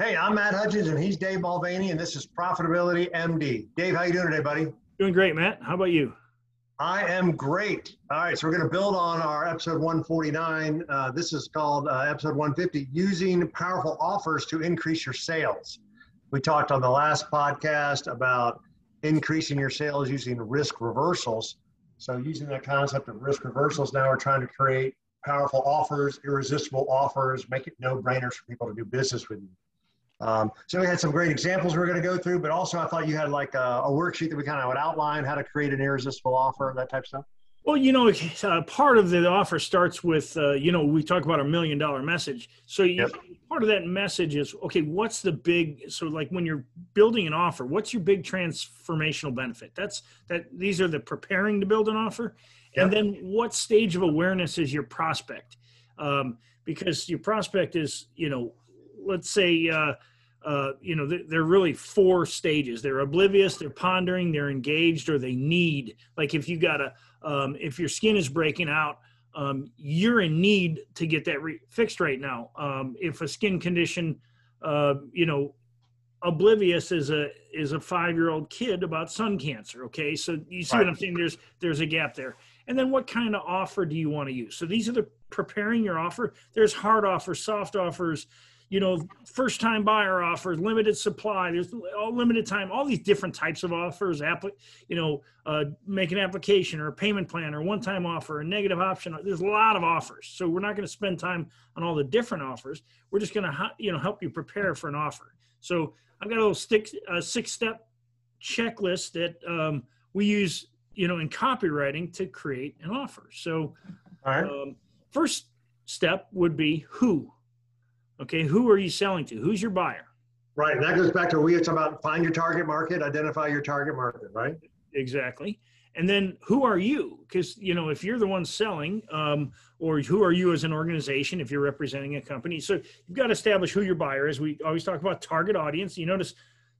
Hey, I'm Matt Hutchins, and he's Dave Mulvaney, and this is Profitability MD. Dave, how you doing today, buddy? Doing great, Matt. How about you? I am great. All right, so we're going to build on our episode 149. Uh, this is called uh, episode 150, using powerful offers to increase your sales. We talked on the last podcast about increasing your sales using risk reversals. So using that concept of risk reversals, now we're trying to create powerful offers, irresistible offers, make it no-brainers for people to do business with you. Um, so we had some great examples we are going to go through, but also I thought you had like a, a worksheet that we kind of would outline how to create an irresistible offer, that type of stuff. Well, you know, uh, part of the offer starts with, uh, you know, we talk about a million dollar message. So you, yep. part of that message is, okay, what's the big, so like when you're building an offer, what's your big transformational benefit? That's that these are the preparing to build an offer. Yep. And then what stage of awareness is your prospect? Um, because your prospect is, you know, let's say, uh, uh, you know, they're really four stages. They're oblivious, they're pondering, they're engaged, or they need. Like if you got a, um, if your skin is breaking out, um, you're in need to get that re- fixed right now. Um, if a skin condition, uh, you know, oblivious is a is a five year old kid about sun cancer. Okay, so you see right. what I'm saying? There's there's a gap there. And then what kind of offer do you want to use? So these are the preparing your offer. There's hard offers, soft offers you know, first time buyer offers, limited supply, there's all limited time, all these different types of offers, appli- you know, uh, make an application or a payment plan or one time offer, a negative option. There's a lot of offers. So we're not going to spend time on all the different offers. We're just going to, you know, help you prepare for an offer. So I've got a little stick, uh, six step checklist that um, we use, you know, in copywriting to create an offer. So um, first step would be who Okay, who are you selling to? Who's your buyer? Right, and that goes back to we talk about find your target market, identify your target market, right? Exactly. And then who are you? Because you know, if you're the one selling, um, or who are you as an organization if you're representing a company? So you've got to establish who your buyer is. We always talk about target audience. You notice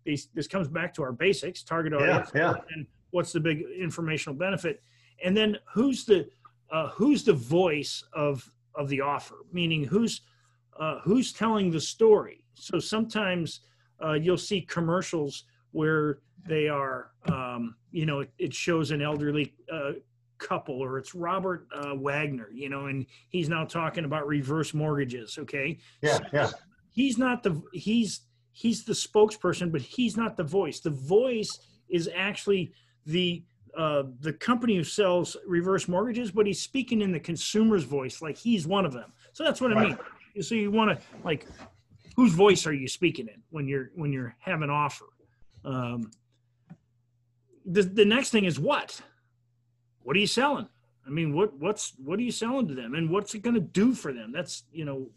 these, this comes back to our basics: target audience, yeah, yeah. and what's the big informational benefit, and then who's the uh, who's the voice of of the offer? Meaning who's uh, who's telling the story. So sometimes uh, you'll see commercials where they are, um, you know, it, it, shows an elderly uh, couple or it's Robert uh, Wagner, you know, and he's now talking about reverse mortgages. Okay. Yeah. So yeah. He's not the, he's, he's the spokesperson, but he's not the voice. The voice is actually the, uh, the company who sells reverse mortgages, but he's speaking in the consumer's voice, like he's one of them. So that's what right. I mean so you want to like whose voice are you speaking in when you're when you're having offer? Um, the, the next thing is what? What are you selling? I mean what what's what are you selling to them and what's it going to do for them? That's you know.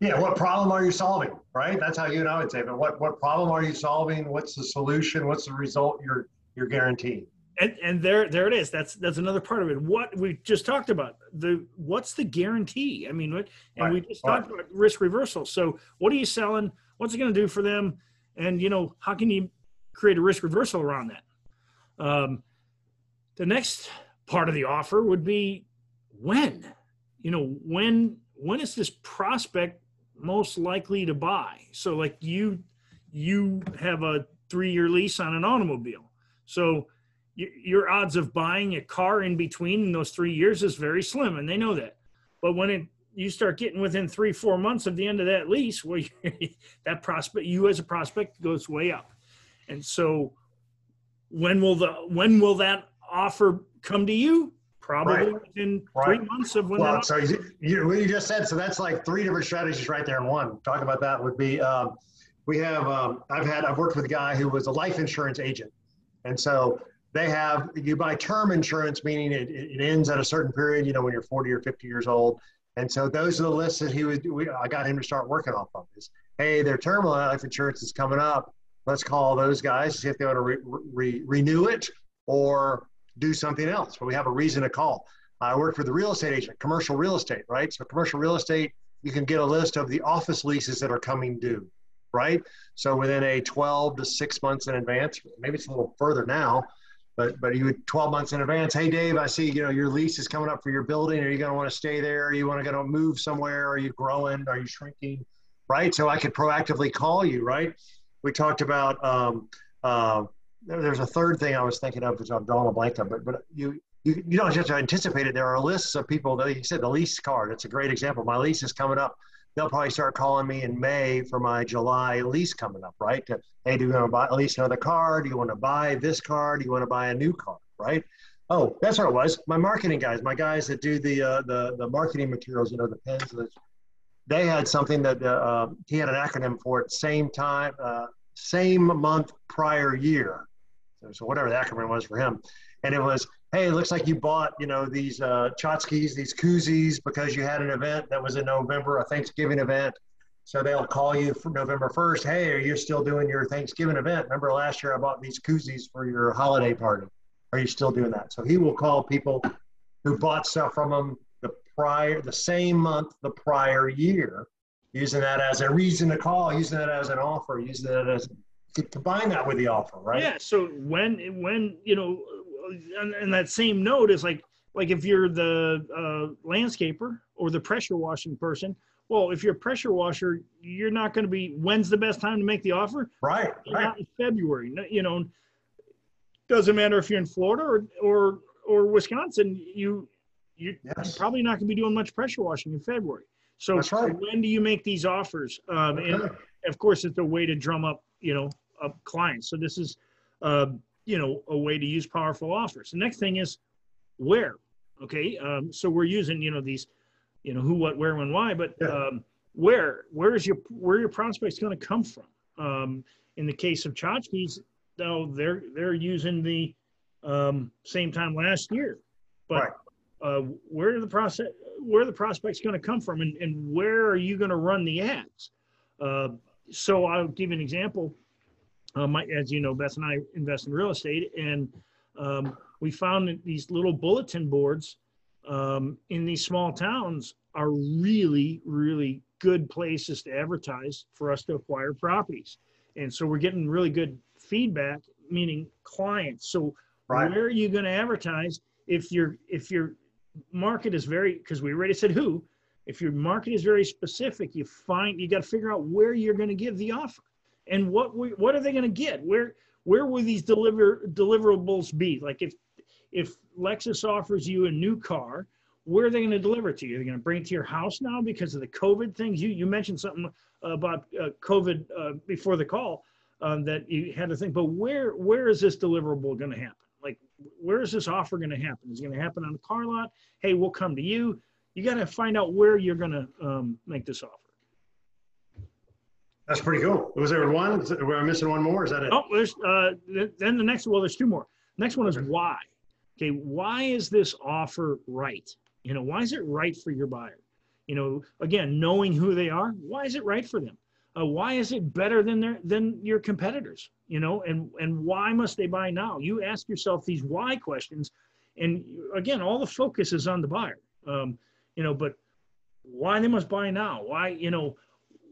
Yeah what problem are you solving right? That's how you and i would say but what what problem are you solving? What's the solution? What's the result you're you're guaranteeing and and there there it is. That's that's another part of it. What we just talked about the what's the guarantee? I mean what and right. we just talked right. about risk reversal. So what are you selling? What's it going to do for them? And you know how can you create a risk reversal around that? Um, the next part of the offer would be when? You know when when is this prospect most likely to buy? So like you you have a three year lease on an automobile. So your odds of buying a car in between those three years is very slim, and they know that. But when it you start getting within three four months of the end of that lease, well, that prospect you as a prospect goes way up, and so when will the when will that offer come to you? Probably right. within right. three months of when. Well, that so you, you, what you just said, so that's like three different strategies right there in one. Talk about that would be. Um, we have um, I've had I've worked with a guy who was a life insurance agent, and so they have you buy term insurance meaning it, it ends at a certain period you know when you're 40 or 50 years old. And so those are the lists that he would we, i got him to start working off of is hey their term life insurance is coming up. Let's call those guys see if they want to re, re, renew it or do something else. But we have a reason to call. I work for the real estate agent commercial real estate right? So commercial real estate you can get a list of the office leases that are coming due right? So within a 12 to 6 months in advance maybe it's a little further now but but you would 12 months in advance hey dave i see you know your lease is coming up for your building are you going to want to stay there are you want to go move somewhere are you growing are you shrinking right? So I could proactively call you, right? We talked about. Um, uh, there's a third thing I was thinking of, which I'm drawing a blank on, but but you you, you don't just anticipate it. There are lists of people that you said the lease card. It's a great example. My lease is coming up. They'll probably start calling me in May for my July lease coming up, right? To, hey, do you want to buy lease another car? Do you want to buy this car? Do you want to buy a new car, right? Oh, that's what it was. My marketing guys, my guys that do the uh, the the marketing materials, you know, the pens. The, they had something that uh, uh, he had an acronym for it. Same time, uh, same month, prior year. So, so whatever the acronym was for him, and it was hey, it looks like you bought, you know, these uh, these koozies because you had an event that was in November, a Thanksgiving event. So they'll call you for November 1st. Hey, are you still doing your Thanksgiving event? Remember last year I bought these koozies for your holiday party. Are you still doing that? So he will call people who bought stuff from him the prior, the same month, the prior year, using that as a reason to call, using that as an offer, using that as combine that with the offer, right? Yeah. So when when you know and, and that same note is like like if you're the uh, landscaper or the pressure washing person well if you're a pressure washer you're not going to be when's the best time to make the offer right right february you know doesn't matter if you're in florida or or or wisconsin you you, yes. probably not going to be doing much pressure washing in february so, right. so when do you make these offers um, okay. and of course it's a way to drum up you know up clients so this is um, you know a way to use powerful offers. The next thing is where okay? Um, so we're using you know these you know who what where when why but yeah. um, where where is your where your prospects going to come from? Um, in the case of tchotchkes though they're they're using the um, same time last year but right. uh, where are the process where the prospects going to come from and, and where are you going to run the ads? Uh, so i'll give you an example uh, my, as you know, Beth and I invest in real estate, and um, we found that these little bulletin boards um, in these small towns are really, really good places to advertise for us to acquire properties. And so we're getting really good feedback, meaning clients. So right. where are you going to advertise if your if your market is very because we already said who. If your market is very specific, you find you got to figure out where you're going to give the offer and what we, what are they going to get? Where where will these deliver deliverables be? Like if if Lexus offers you a new car, where are they going to deliver it to you? Are they going to bring it to your house now because of the COVID things? You you mentioned something about uh, COVID uh, before the call um, that you had to think. But where where is this deliverable going to happen? Like where is this offer going to happen? Is it going to happen on the car lot? Hey, we'll come to you. You got to find out where you're going to um, make this offer. That's pretty cool. Was there one? Were I missing one more? Is that it? Oh, there's uh, then the next. Well, there's two more. Next one is why. Okay, why is this offer right? You know, why is it right for your buyer? You know, again, knowing who they are, why is it right for them? Uh, why is it better than their than your competitors? You know, and and why must they buy now? You ask yourself these why questions, and again, all the focus is on the buyer. Um, you know, but why they must buy now? Why you know?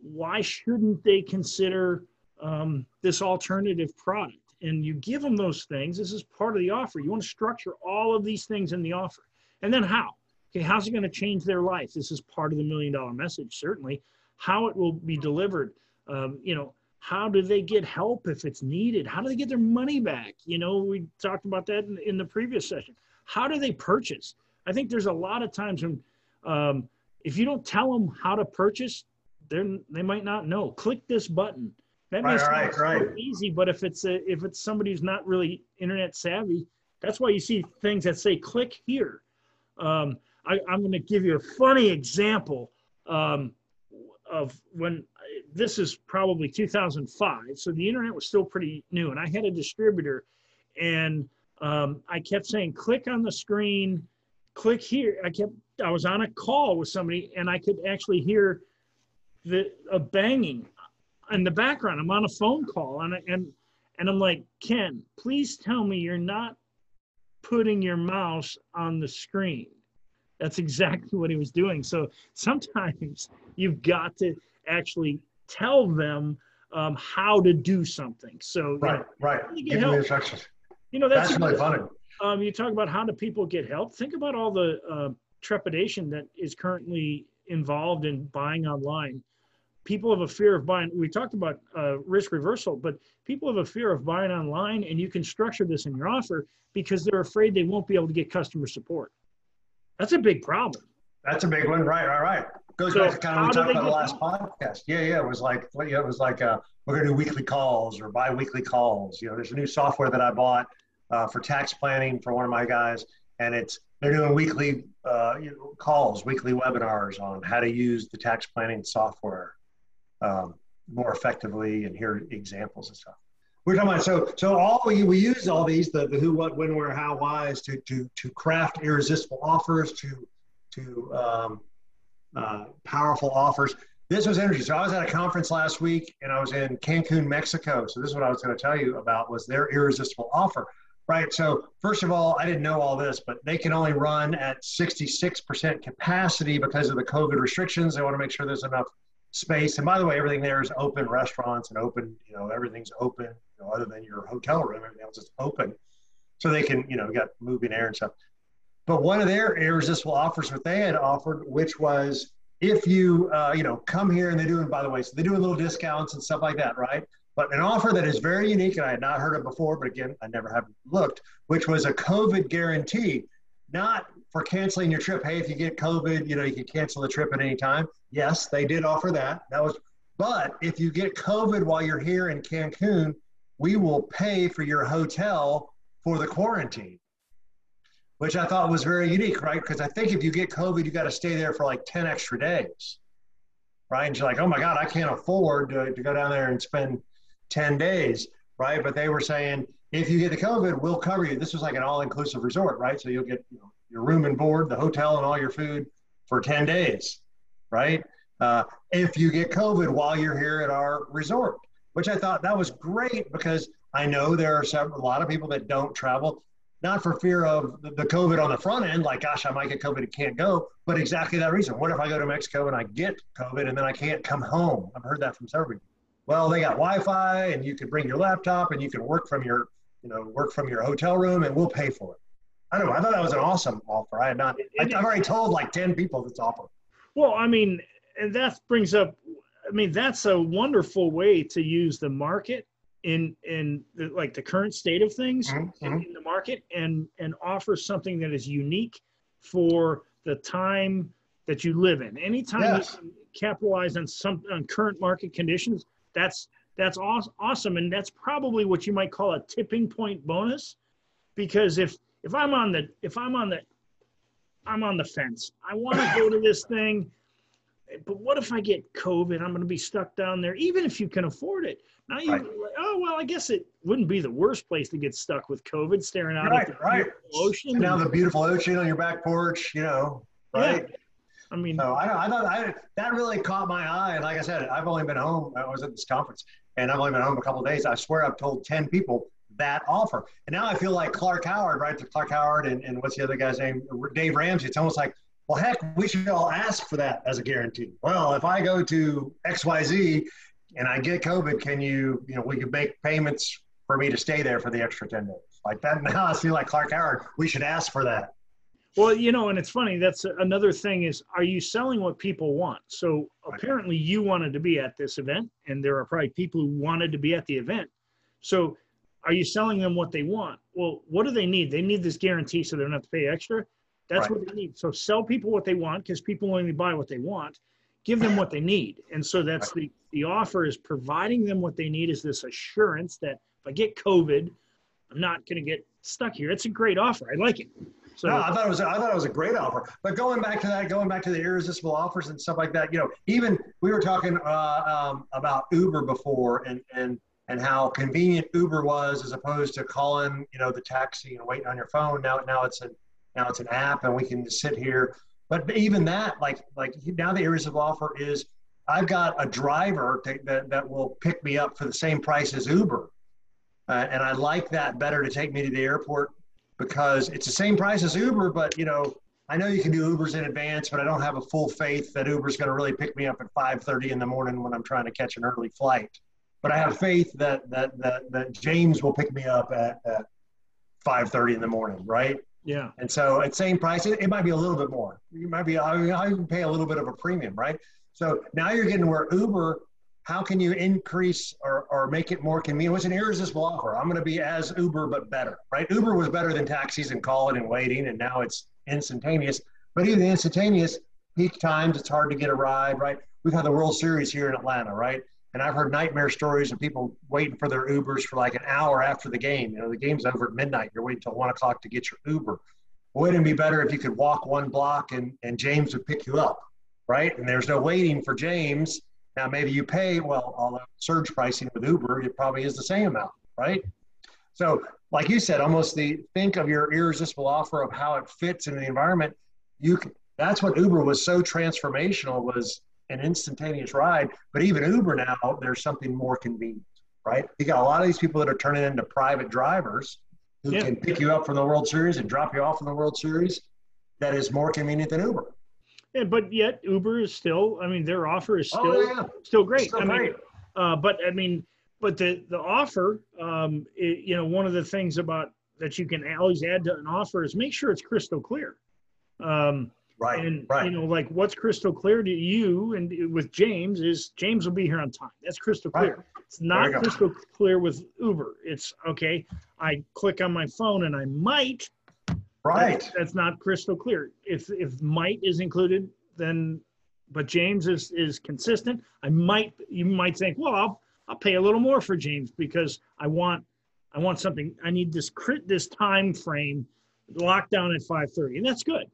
Why shouldn't they consider um, this alternative product? And you give them those things. This is part of the offer. You want to structure all of these things in the offer. And then how? Okay, how's it going to change their life? This is part of the million dollar message, certainly. How it will be delivered. Um, you know, how do they get help if it's needed? How do they get their money back? You know, we talked about that in, in the previous session. How do they purchase? I think there's a lot of times when um, if you don't tell them how to purchase, they're they might not know. Click this button. That may right, sound right, so easy, but if it's a, if it's somebody who's not really internet savvy, that's why you see things that say click here. Um, I, am going to give you a funny example um, of when this is probably 2005. So the internet was still pretty new, and I had a distributor, and um, I kept saying, click on the screen, click here. I kept, I was on a call with somebody, and I could actually hear the a banging in the background. I'm on a phone call and and and I'm like, Ken, please tell me you're not putting your mouse on the screen. That's exactly what he was doing. So sometimes you've got to actually tell them um, how to do something. So right, know, right. Give help. instructions. You know that's, that's really funny. Um, you talk about how do people get help. Think about all the uh, trepidation that is currently involved in buying online people have a fear of buying. We talked about uh, risk reversal, but people have a fear of buying online, and you can structure this in your offer because they're afraid they won't be able to get customer support. That's a big problem. That's a big one. Right, right, right. Goes so back to kind of we talked about the last podcast. Yeah, yeah. It was like, yeah, it was like, uh, we're going to do weekly calls or bi-weekly calls. You know, there's a new software that I bought uh, for tax planning for one of my guys, and it's they're doing weekly uh, you know, calls, weekly webinars on how to use the tax planning software um, more effectively, and hear examples and stuff. We're talking about so so all we, we use all these the, the who what when where how whys to to to craft irresistible offers to to um, uh, powerful offers. This was interesting. So I was at a conference last week and I was in Cancun, Mexico. So this is what I was going to tell you about was their irresistible offer. Right. So first of all, I didn't know all this, but they can only run at 66% capacity because of the COVID restrictions. They want to make sure there's enough space. And by the way, everything there is open restaurants and open, you know, everything's open, you know, other than your hotel room, everything else is open. So they can, you know, got moving air and stuff. But one of their irresistible offers, what they had offered, which was if you, uh, you know, come here and they do, doing, by the way, so they do little discounts and stuff like that, right? But an offer that is very unique and I had not heard of before, but again, I never have looked, which was a COVID guarantee, not for canceling your trip. Hey, if you get COVID, you know, you can cancel the trip at any time. Yes, they did offer that. That was, but if you get COVID while you're here in Cancun, we will pay for your hotel for the quarantine, which I thought was very unique, right? Because I think if you get COVID, you got to stay there for like 10 extra days, right? And you're like, oh my God, I can't afford to, to go down there and spend 10 days, right? But they were saying, if you get the COVID, we'll cover you. This was like an all-inclusive resort, right? So you'll get you know, your room and board, the hotel, and all your food for 10 days, right? Uh, if you get COVID while you're here at our resort, which I thought that was great because I know there are several, a lot of people that don't travel, not for fear of the, COVID on the front end, like, gosh, I might get COVID and can't go, but exactly that reason. What if I go to Mexico and I get COVID and then I can't come home? I've heard that from several people well, they got Wi-Fi and you can bring your laptop and you can work from your, you know, work from your hotel room and we'll pay for it. I don't know. I thought that was an awesome offer. I had not, I, have already told like 10 people this offer. Well, I mean, and that brings up, I mean, that's a wonderful way to use the market in, in the, like the current state of things mm-hmm. in, in the market and, and offer something that is unique for the time that you live in. Anytime yes. you capitalize on some on current market conditions, that's that's awesome, and that's probably what you might call a tipping point bonus, because if if I'm on the if I'm on the I'm on the fence. I want to go to this thing, but what if I get COVID? I'm going to be stuck down there, even if you can afford it. Now you, right. oh well, I guess it wouldn't be the worst place to get stuck with COVID, staring out right, at the right. ocean. now the beautiful ocean on your back porch, you know, right? Yeah. I mean, no, I, I thought I, that really caught my eye. And like I said, I've only been home. I was at this conference, and I've only been home a couple days. I swear I've told ten people that offer, and now I feel like Clark Howard, right? The Clark Howard and, and what's the other guy's name? Dave Ramsey. It's almost like, well, heck, we should all ask for that as a guarantee. Well, if I go to X Y Z and I get COVID, can you, you know, we could make payments for me to stay there for the extra ten days. Like that. Now I feel like Clark Howard. We should ask for that. Well, you know, and it's funny. That's another thing is, are you selling what people want? So apparently, you wanted to be at this event, and there are probably people who wanted to be at the event. So, are you selling them what they want? Well, what do they need? They need this guarantee, so they don't have to pay extra. That's right. what they need. So sell people what they want because people only buy what they want. Give them what they need, and so that's right. the the offer is providing them what they need is this assurance that if I get COVID, I'm not going to get stuck here. It's a great offer. I like it. So no, I thought it was I thought it was a great offer. But going back to that, going back to the irresistible offers and stuff like that, you know, even we were talking uh, um, about Uber before and and and how convenient Uber was as opposed to calling, you know, the taxi and waiting on your phone. Now now it's a now it's an app and we can just sit here. But even that, like like now the areas of offer is I've got a driver to, that, that will pick me up for the same price as Uber. Uh, and I like that better to take me to the airport because it's the same price as Uber, but you know, I know you can do Ubers in advance, but I don't have a full faith that Uber's going to really pick me up at 5:30 in the morning when I'm trying to catch an early flight. But I have faith that that that, that James will pick me up at, at 5:30 in the morning, right? Yeah. And so at same price, it, it might be a little bit more. You might be I, I can pay a little bit of a premium, right? So now you're getting where Uber, how can you increase or, or make it more convenient? What's an irresistible offer? I'm going to be as Uber, but better, right? Uber was better than taxis and calling and waiting, and now it's instantaneous. But even instantaneous, peak times, it's hard to get a ride, right? We've had the World Series here in Atlanta, right? And I've heard nightmare stories of people waiting for their Ubers for like an hour after the game. You know, the game's over at midnight. You're waiting till one o'clock to get your Uber. Wouldn't it be better if you could walk one block and, and James would pick you up, right? And there's no waiting for James. Now maybe you pay, well, all the surge pricing with Uber, it probably is the same amount, right? So, like you said, almost the think of your irresistible offer of how it fits in the environment. You can, that's what Uber was so transformational was an instantaneous ride. But even Uber now, there's something more convenient, right? You got a lot of these people that are turning into private drivers who yeah. can pick you up from the World Series and drop you off in the World Series. That is more convenient than Uber. Yeah, but yet Uber is still. I mean, their offer is oh, still oh, yeah. still great. Still I great. mean, uh, but I mean, but the the offer, um, it, you know, one of the things about that you can always add to an offer is make sure it's crystal clear. Um, Right. And right. you know, like what's crystal clear to you and with James is James will be here on time. That's crystal clear. Right. It's not crystal clear with Uber. It's okay. I click on my phone and I might. Right. That's, that's not crystal clear. If if might is included, then but James is is consistent. I might you might think, well, I'll I'll pay a little more for James because I want I want something. I need this crit this time frame locked down at 5:30, and that's good.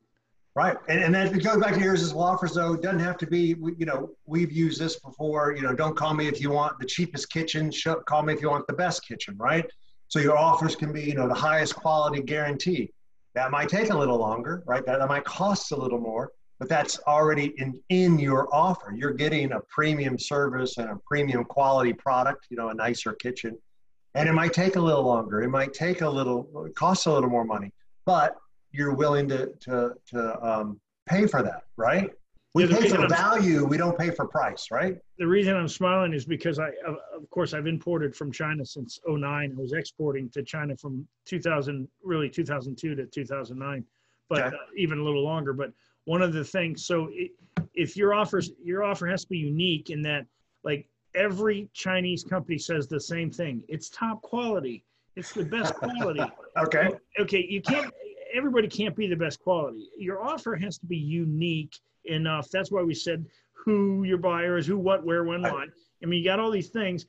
Right, and and it goes back to yours as well offers though. It doesn't have to be. You know, we've used this before. You know, don't call me if you want the cheapest kitchen. Call me if you want the best kitchen. Right. So your offers can be, you know, the highest quality guarantee. That might take a little longer, right? That, that might cost a little more, but that's already in in your offer. You're getting a premium service and a premium quality product. You know, a nicer kitchen, and it might take a little longer. It might take a little, cost a little more money, but you're willing to to to um, pay for that, right? We yeah, pay for I'm, value. We don't pay for price, right? The reason I'm smiling is because I, of course, I've imported from China since 09. I was exporting to China from 2000, really 2002 to 2009, but okay. uh, even a little longer. But one of the things, so it, if your offers, your offer has to be unique in that, like every Chinese company says the same thing. It's top quality. It's the best quality. okay. Okay. You can't everybody can't be the best quality. Your offer has to be unique enough. That's why we said who your buyer is, who, what, where, when, why. I mean, you got all these things,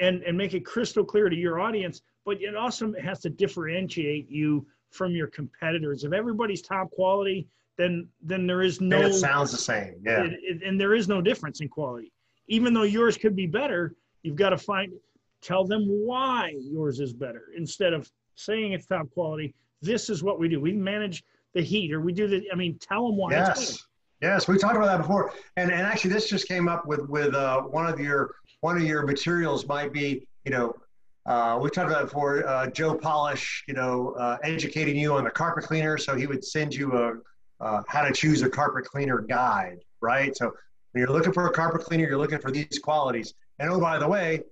and and make it crystal clear to your audience. But it also has to differentiate you from your competitors. If everybody's top quality, then then there is no. it sounds the same, yeah. It, it, and there is no difference in quality, even though yours could be better. You've got to find, tell them why yours is better instead of saying it's top quality this is what we do. We manage the heat, or we do the. I mean, tell them why. Yes, yes, we talked about that before, and and actually, this just came up with with uh, one of your one of your materials might be, you know, uh, we talked about before. Uh, Joe Polish, you know, uh, educating you on the carpet cleaner, so he would send you a uh, how to choose a carpet cleaner guide, right? So when you're looking for a carpet cleaner, you're looking for these qualities. And oh, by the way,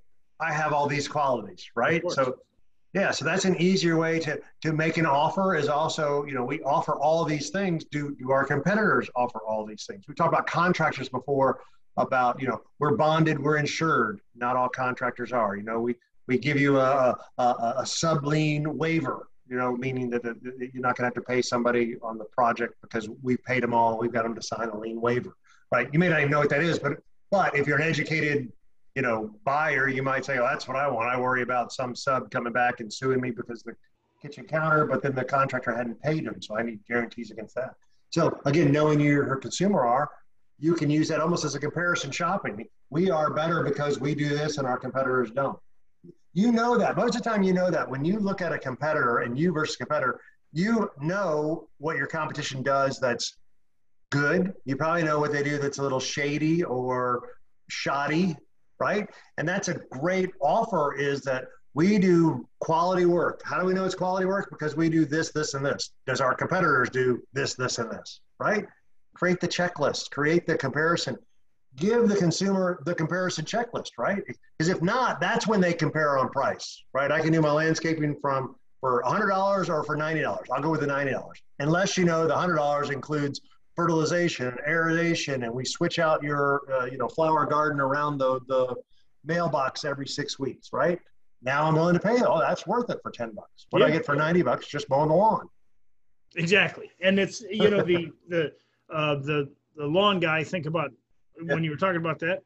I have all these qualities, right? So yeah, so that's an easier way to to make an offer. Is also, you know, we offer all these things. Do do our competitors offer all these things? We talked about contractors before. About you know, we're bonded, we're insured. Not all contractors are. You know, we we give you a a, a sub lien waiver. You know, meaning that, that you're not going to have to pay somebody on the project because we've paid them all. We've got them to sign a lien waiver, right? You may not even know what that is, but but if you're an educated you know, buyer, you might say, "Oh, that's what I want." I worry about some sub coming back and suing me because the kitchen counter, but then the contractor hadn't paid him, so I need guarantees against that. So again, knowing you're her consumer are, you can use that almost as a comparison shopping. We are better because we do this and our competitors don't. You know that most of the time. You know that when you look at a competitor and you versus competitor, you know what your competition does that's good. You probably know what they do that's a little shady or shoddy right? And that's a great offer is that we do quality work. How do we know it's quality work? Because we do this, this, and this. Does our competitors do this, this, and this, right? Create the checklist, create the comparison. Give the consumer the comparison checklist, right? Because if not, that's when they compare on price, right? I can do my landscaping from for $100 or for $90. I'll go with the $90. Unless you know the $100 includes fertilization and aeration, and we switch out your uh, you know flower garden around the the mailbox every six weeks, right? Now I'm willing to pay. Oh, that's worth it for ten bucks. What Yeah. I get for ninety bucks? Just mowing the lawn. Exactly, and it's you know the the uh, the the lawn guy. Think about when you were talking about that.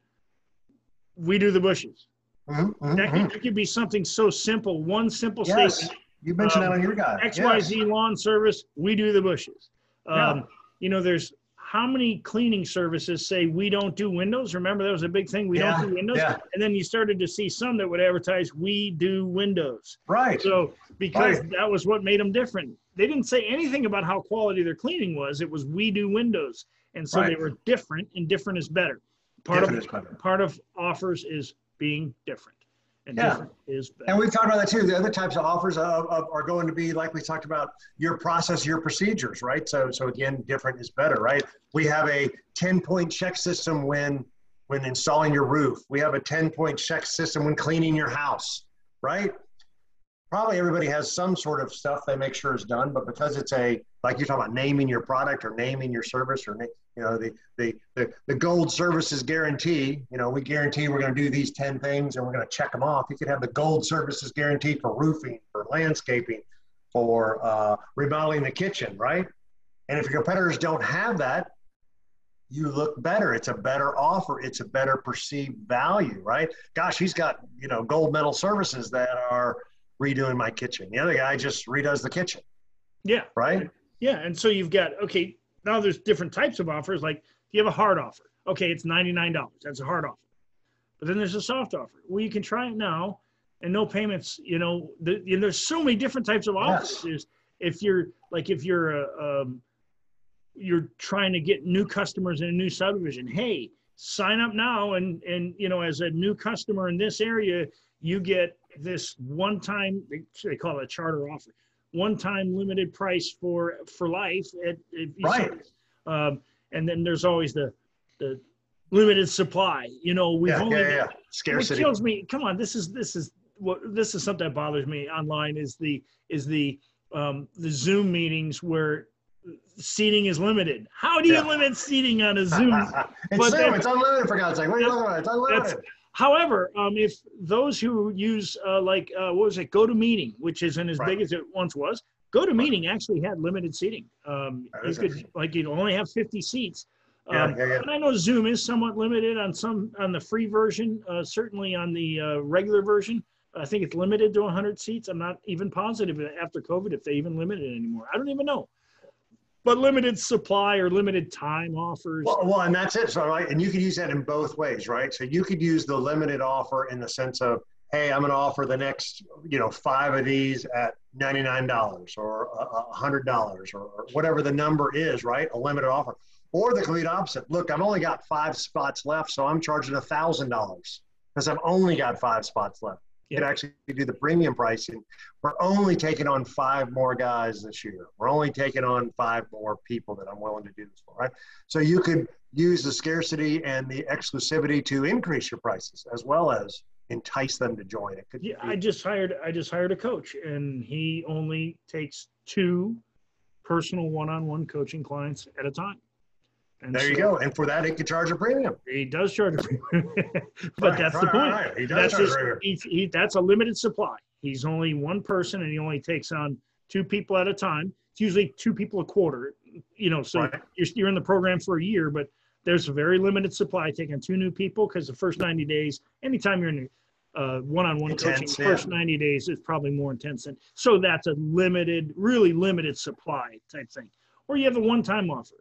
We do the bushes. Mhm, mhm, That could, it could be something so simple. One simple Yes, statement. you mentioned Um, that on your guy. XYZ. Lawn service. We do the bushes. Yeah. Um, You know, there's how many cleaning services say we don't do windows? Remember that was a big thing. We Yeah, don't do windows. yeah. And then you started to see some that would advertise we do windows. Right. So because Right. that was what made them different. They didn't say anything about how quality their cleaning was. It was we do windows, and so they were different, and different is better. Part Different of is better. part of offers is being different, and Yeah. is better. And we've talked about that too. The other types of offers of, of, are going to be like we talked about your process, your procedures, right? So, so again, different is better, right? We have a 10 point check system when, when installing your roof. We have a 10 point check system when cleaning your house, right? Probably everybody has some sort of stuff they make sure is done, but because it's a, like you're talking about naming your product or naming your service or, you know, the, the, the, the gold services guarantee, you know, we guarantee we're going to do these 10 things and we're going to check them off. You could have the gold services guarantee for roofing, for landscaping, for uh, remodeling the kitchen, right? And if your competitors don't have that, you look better. It's a better offer. It's a better perceived value, right? Gosh, he's got, you know, gold medal services that are redoing my kitchen. The other guy just redoes the kitchen, yeah, right? Yeah. And so you've got okay. Now there's different types of offers. Like you have a hard offer. Okay, it's ninety nine dollars. That's a hard offer. But then there's a soft offer. Well, you can try it now, and no payments. You know, the, and there's so many different types of offers. Yes. If you're like if you're a um, you're trying to get new customers in a new subdivision. Hey, sign up now, and and you know as a new customer in this area, you get this one time. They, they call it a charter offer. One time limited price for for life at, Right. Um, and then there's always the the limited supply. You know, we've Yeah, only yeah, yeah. Scarcity. kills me. Come on, this is this is what this is something that bothers me online is the is the um, the Zoom meetings where seating is limited. How do you Yeah. limit seating on a Zoom? it's But Zoom. It's unlimited for God's sake. What are you looking at? It's unlimited. However, um, if those who use uh, like uh, what was it, GoToMeeting, which isn't as Right. big as it once was, GoToMeeting actually had limited seating. Um, you could like you only have 50 seats. Yeah, Um, yeah, yeah. And I know Zoom is somewhat limited on some on the free version. Uh, certainly on the uh, regular version, I think it's limited to 100 seats. I'm not even positive after COVID if they even limit it anymore. I don't even know. But limited supply or limited time offers. Well, well, and that's it. So, right, and you could use that in both ways, right? So you could use the limited offer in the sense of, hey, I'm going to offer the next, you know, five of these at ninety-nine dollars or a a hundred dollars or or whatever the number is, right? A limited offer. Or the complete opposite. Look, I've only got five spots left, so I'm charging a thousand dollars because I've only got five spots left. Could actually do the premium pricing. We're only taking on five more guys this year. We're only taking on five more people that I'm willing to do this for, right? So you could use the scarcity and the exclusivity to increase your prices as well as entice them to join. It could Yeah, be- I just hired I just hired a coach and he only takes two personal one-on-one coaching clients at a time. And there you go. And for that, it could charge a premium. He does charge a premium, but Right, that's right, the point. right. He does That's charge a just, premium. he's, he, that's a limited supply. He's only one person and he only takes on two people at a time. It's usually two people a quarter, you know, so you're, you're in the program for a year, but there's a very limited supply taking two new people because the first 90 days, anytime you're in uh, one-on-one coaching, Intense, yeah. first 90 days is probably more intense. And so that's a limited, really limited supply type thing. Or you have a one-time offer.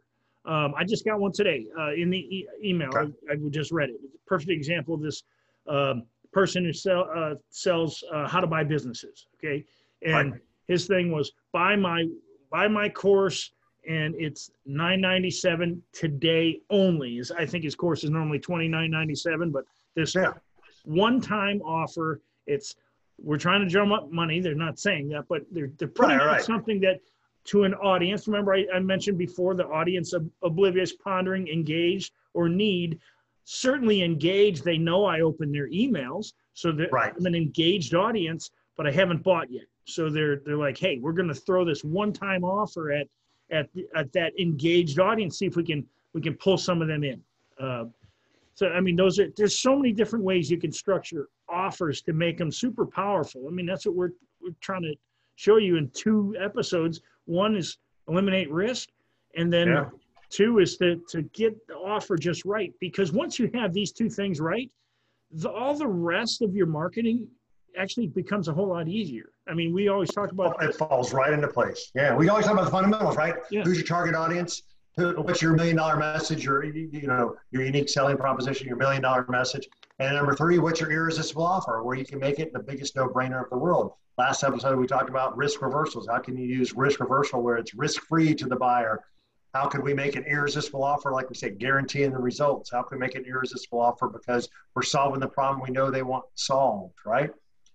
Um, I just got one today uh, in the e- email. Okay. I, I just read it. It's a perfect example of this um, person who sell, uh, sells uh, how to buy businesses. Okay, and Right. his thing was buy my buy my course, and it's nine ninety seven today only. Is I think his course is normally twenty nine ninety seven, but this Yeah. one time offer. It's we're trying to drum up money. They're not saying that, but they're they're putting Right, right. something that to an audience. Remember, I, I mentioned before the audience ob- oblivious, pondering, engaged, or need. Certainly engaged. They know I open their emails, so that Right. I'm an engaged audience, but I haven't bought yet. So they're they're like, hey, we're going to throw this one time offer at at, at that engaged audience, see if we can we can pull some of them in. Uh, so I mean, those are there's so many different ways you can structure offers to make them super powerful. I mean, that's what we're we're trying to show you in two episodes. One is eliminate risk, and then yeah. two is to to get the offer just right. Because once you have these two things right, the, all the rest of your marketing actually becomes a whole lot easier. I mean, we always talk about it falls right into place. Yeah, we always talk about the fundamentals, right? Yeah. Who's your target audience? What's your million dollar message? Your you know your unique selling proposition, your million dollar message, and number three, what's your irresistible offer where you can make it the biggest no brainer of the world. Last episode we talked about risk reversals. How can you use risk reversal where it's risk free to the buyer? How can we make an irresistible offer, like we said, guaranteeing the results? How can we make an irresistible offer because we're solving the problem we know they want solved, right?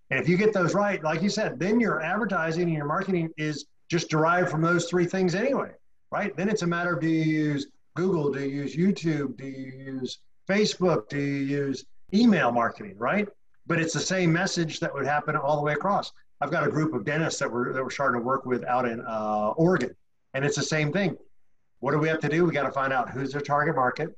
And if you get those right, like you said, then your advertising and your marketing is just derived from those three things anyway, right? Then it's a matter of do you use Google, do you use YouTube, do you use Facebook, do you use email marketing, right? But it's the same message that would happen all the way across. I've got a group of dentists that we're, that we're starting to work with out in uh, Oregon, and it's the same thing. What do we have to do? We got to find out who's their target market,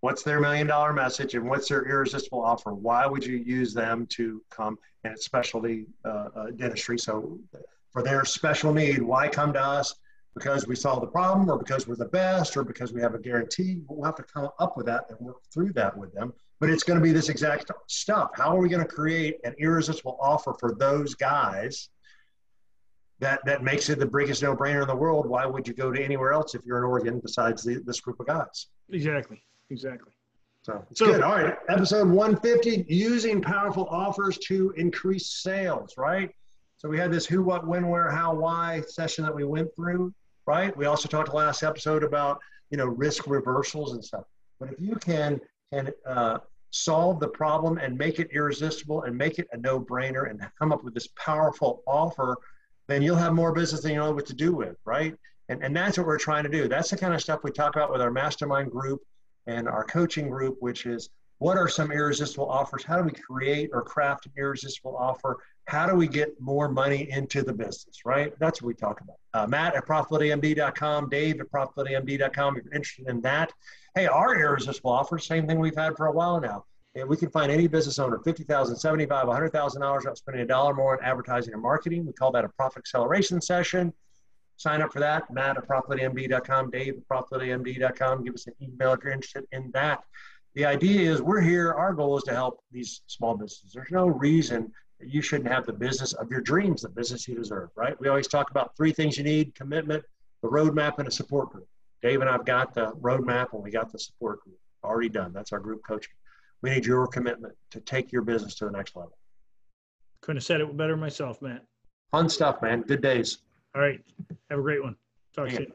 what's their million dollar message, and what's their irresistible offer. Why would you use them to come? And it's specialty uh, uh, dentistry. So for their special need, why come to us? Because we solve the problem, or because we're the best, or because we have a guarantee. We'll have to come up with that and work through that with them. But it's going to be this exact stuff. How are we going to create an irresistible offer for those guys? that that makes it the biggest no-brainer in the world. Why would you go to anywhere else if you're in Oregon besides the, this group of guys? Exactly. Exactly. So it's so, good. All right. Episode 150 using powerful offers to increase sales, right? So we had this who, what, when, where, how, why session that we went through, right? We also talked last episode about, you know, risk reversals and stuff. But if you can can uh, solve the problem and make it irresistible and make it a no-brainer and come up with this powerful offer, then you'll have more business than you know what to do with, right? And, and that's what we're trying to do. That's the kind of stuff we talk about with our mastermind group and our coaching group, which is what are some irresistible offers? How do we create or craft an irresistible offer? How do we get more money into the business, right? That's what we talk about. Uh, Matt at profitabilitymd.com, Dave at profitabilitymd.com if you're interested in that. Hey, our irresistible offer, same thing we've had for a while now. And we can find any business owner, 50000 75 $100,000 not spending a dollar more on advertising and marketing. We call that a profit acceleration session. Sign up for that. Matt at profitabilitymd.com, Dave at profitabilitymd.com. Give us an email if you're interested in that. The idea is we're here. Our goal is to help these small businesses. There's no reason that you shouldn't have the business of your dreams, the business you deserve, right? We always talk about three things you need commitment, the roadmap, and a support group. Dave and I've got the roadmap and we got the support group already done. That's our group coaching. We need your commitment to take your business to the next level. Couldn't have said it better myself, Matt. Fun stuff, man. Good days. All right. Have a great one. Talk yeah. soon.